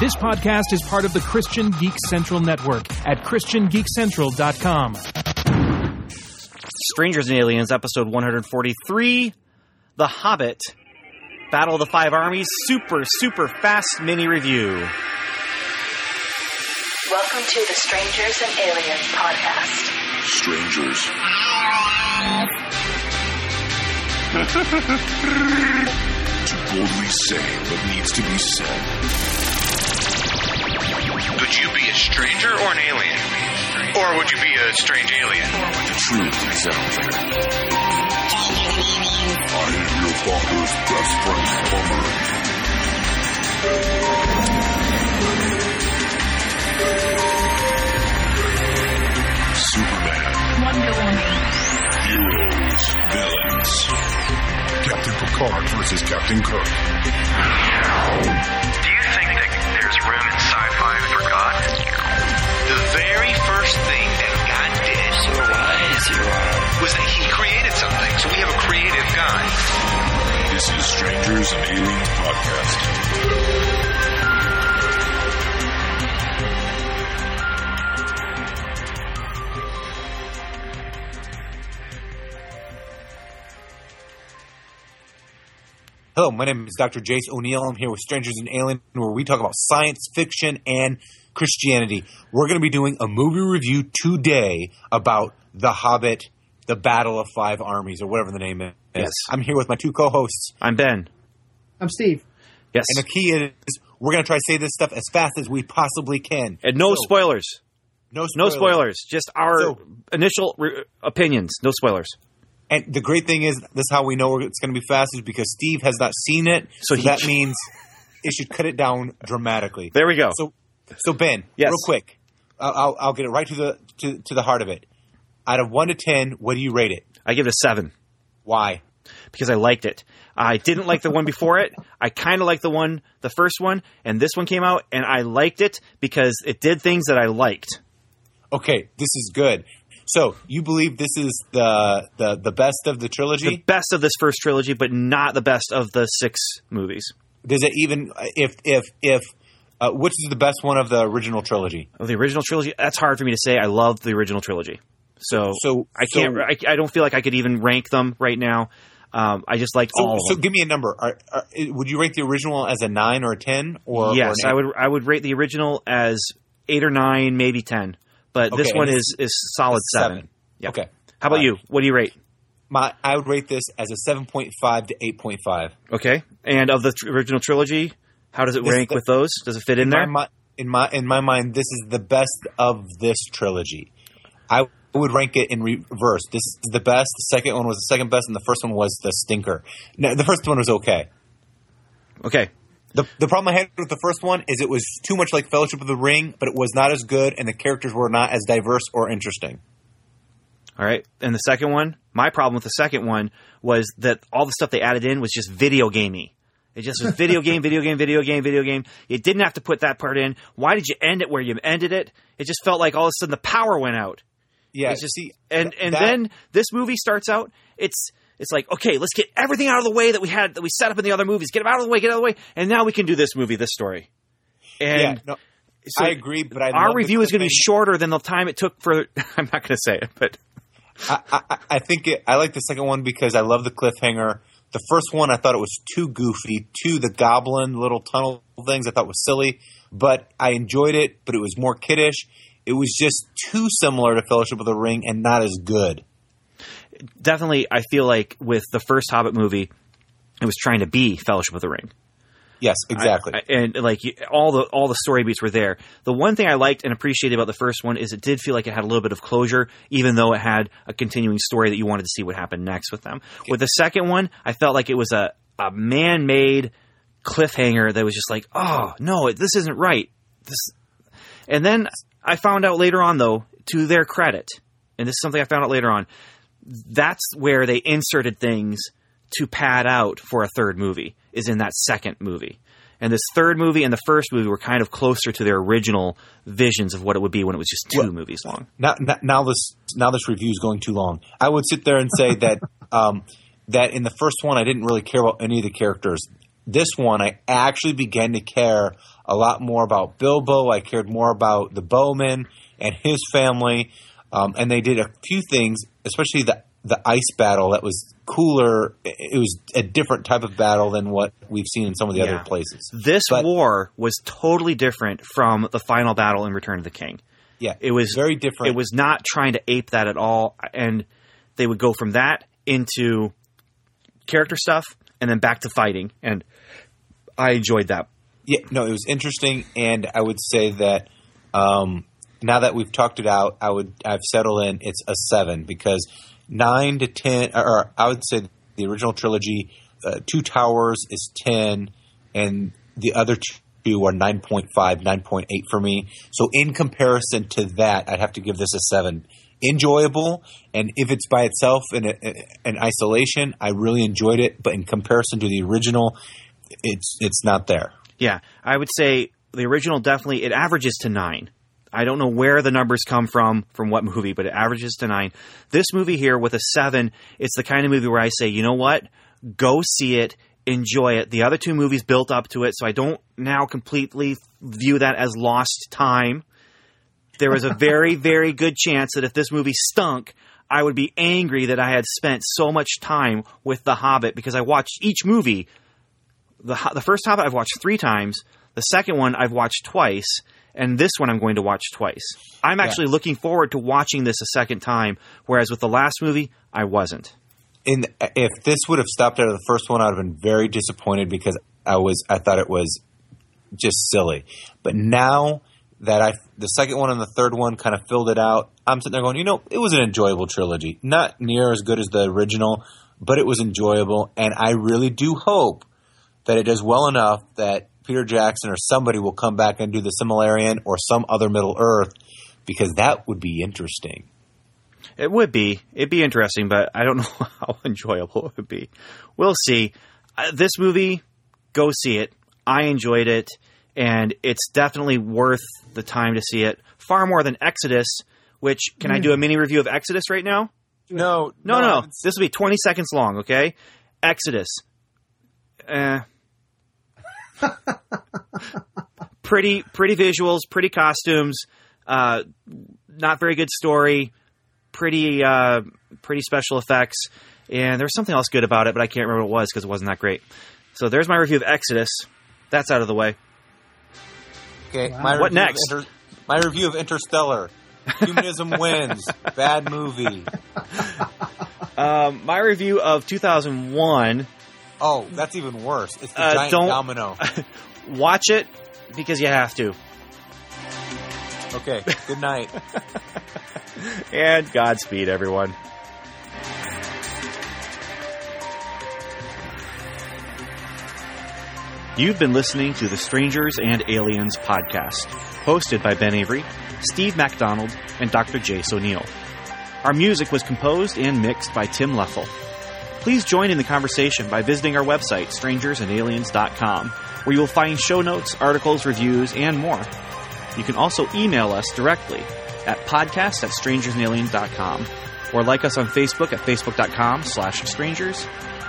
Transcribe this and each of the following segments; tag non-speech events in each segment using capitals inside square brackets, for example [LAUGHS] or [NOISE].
This podcast is part of the Christian Geek Central Network at ChristianGeekCentral.com. Strangers and Aliens, episode 143, The Hobbit, Battle of the Five Armies, super, super fast mini review. Welcome to the Strangers and Aliens podcast. Strangers. [LAUGHS] to boldly say what needs to be said. Would you be a stranger or an alien? Or would you be a strange alien? The truth is out there. I am your father's best friend, Homer. Superman. Wonder Woman. Heroes. Villains. Captain Picard versus Captain Kirk. Do you think that there's room in sci-fi for The very first thing that God did was that He created something. So we have a creative God. This is Strangers and Aliens Podcast. Hello, my name is Dr. Jace O'Neill. I'm here with Strangers and Alien, where we talk about science fiction and Christianity. We're going to be doing a movie review today about The Hobbit, The Battle of Five Armies, or whatever the name is. Yes. I'm here with my two co-hosts, I'm Ben. I'm Steve. Yes. and the key is we're going to try to say this stuff as fast as we possibly can. And no So, spoilers. No No spoilers. spoilers. Just our So- initial re- opinions. No spoilers. And the great thing is, this is how we know it's going to be fast is because Steve has not seen it, So so, that means it should cut it down dramatically. There we go. So, so Ben, Yes. real quick, I'll, I'll, I'll get it right to the to, to the heart of it. Out of one to ten, what do you rate it? I give it a seven Why? because I liked it. I didn't like the one before it. I kind of liked the one, the first one, and this one came out, and I liked it because it did things that I liked. Okay, this is good. So you believe this is the the, the best of the trilogy? The best of this first trilogy, but not the best of the six movies. Does it even if if if uh, which is the best one of the original trilogy? Of the original trilogy, that's hard for me to say. I love the original trilogy, so So I can't. so- I, I don't feel like I could even rank them right now. Um, I just liked So, all so give me a number. Are, are, would you rank the original as a nine or a ten? Or yes, or I would. I would rate the original as eight or nine, maybe ten. But this one is is solid seven. seven. Yeah. Okay. How about right. you? What do you rate? My, I would rate this as a seven point five to eight point five. Okay. And of the tr- original trilogy, how does it This- rank with those? Does it fit in in there? My, in my in my mind, this is the best of this trilogy. I would rank it in reverse. This is the best. The second one was the second best, and the first one was the stinker. No, the first one was okay. okay. The, the problem I had with the first one is it was too much like Fellowship of the Ring, but it was not as good, and the characters were not as diverse or interesting. All right. And the second one, my problem with the second one was that all the stuff they added in was just video gamey. It just was video game, video game, video game, video game. You didn't have to put that part in. Why did you end it where you ended it? It just felt like all of a sudden the power went out. Yeah, It's just see, and and that- then this movie starts out. It's it's like okay, let's get everything out of the way that we had that we set up in the other movies. Get them out of the way, get out of the way, and now we can do this movie, this story. yeah, And no, so I agree, but I our review is going to be shorter than the time it took for. [LAUGHS] I'm not going to say it, but I, I, I think it, I like the second one because I love the cliffhanger. The first one I thought it was too goofy, too the goblin little tunnel things I thought was silly, but I enjoyed it. But it was more kiddish. It was just too similar to Fellowship of the Ring and not as good. Definitely, I feel like with the first Hobbit movie, it was trying to be Fellowship of the Ring. Yes, exactly. I- I- and like all the all the story beats were there. The one thing I liked and appreciated about the first one is it did feel like it had a little bit of closure, even though it had a continuing story that you wanted to see what happened next with them. With the second one, I felt like it was a a man made cliffhanger that was just like, oh no, this isn't right. This, and then I found out later on, though, to their credit, and this is something I found out later on, that's where they inserted things to pad out for a third movie is in that second movie. And this third movie and the first movie were kind of closer to their original visions of what it would be when it was just two Well- movies long. now, now, now this now this review is going too long. I would sit there and say that [LAUGHS] um, that in the first one I didn't really care about any of the characters. this one, I actually began to care a lot more about Bilbo. I cared more about the Bowman and his family. Um, and they did a few things, especially the the ice battle that was cooler. It was a different type of battle than what we've seen in some of the Yeah. other places. This But- war was totally different from the final battle in Return of the King. Yeah, It was very different. It was not trying to ape that at all, and they would go from that into character stuff and then back to fighting, and I enjoyed that. Yeah, no, it was interesting, and I would say that um, now that we've talked it out, I would I've settled in. It's a seven because nine to ten, or I would say the original trilogy, uh, Two Towers is ten, and the other two are 9.5, 9.8 for me. So in comparison to that, I'd have to give this a seven. Enjoyable, and if it's by itself in, a, in isolation, I really enjoyed it. But in comparison to the original, it's it's not there. Yeah, I would say the original definitely it averages to nine. I don't know where the numbers come from from what movie, but it averages to nine. This movie here with a seven, it's the kind of movie where I say, you know what, go see it, enjoy it. The other two movies built up to it, so I don't now completely view that as lost time. There was a very, [LAUGHS] very good chance that if this movie stunk, I would be angry that I had spent so much time with The Hobbit because I watched each movie the the first Hobbit I've watched three times. The second one I've watched twice, and this one I'm going to watch twice. I'm actually looking forward to watching this a second time, whereas with the last movie I wasn't. in uh, if this would have stopped out of the first one, I'd have been very disappointed because I was I thought it was just silly. But now that I the second one and the third one kind of filled it out, I'm sitting there going, you know, it was an enjoyable trilogy, not near as good as the original, but it was enjoyable, and I really do hope that it does well enough that Peter Jackson or somebody will come back and do the Silmarillion or some other Middle Earth because that would be interesting. It would be. It'd be interesting, but I don't [LAUGHS] know how enjoyable it would be. We'll see. Uh, this movie, go see it. I enjoyed it, and it's definitely worth the time to see it. Far more than Exodus, which, can I do a mini review of Exodus right now? No, No, I no. This will be 20 seconds long, okay? Exodus. Eh. [LAUGHS] pretty pretty visuals, pretty costumes, uh, not very good story, pretty uh, pretty special effects, and there was something else good about it, but I can't remember what it was because it wasn't that great. So there's my review of Exodus. That's out of the way. Okay, my What review next? Of Inter- my review of Interstellar. Humanism wins. Bad movie. [LAUGHS] Um, my review of 2001. Oh, that's even worse. It's the Uh, giant don't- domino. [LAUGHS] Watch it because you have to. Okay, good night. [LAUGHS] And Godspeed, everyone. You've been listening to the Strangers and Aliens podcast, hosted by Ben Avery, Steve MacDonald, and Dr. Jace O'Neill. Our music was composed and mixed by Tim Leffel. Please join in the conversation by visiting our website, strangersandaliens.com, where you will find show notes, articles, reviews, and more. You can also email us directly at podcast at strangersandaliens.com or like us on Facebook at facebook.com slash strangers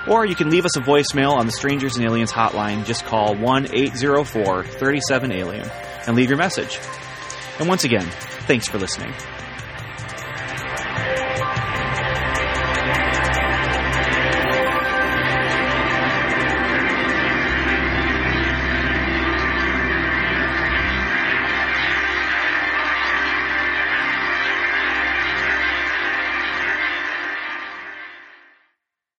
or you can leave us a voicemail on the Strangers and Aliens hotline. Just call 1-804-37-ALIEN and leave your message. And once again, thanks for listening.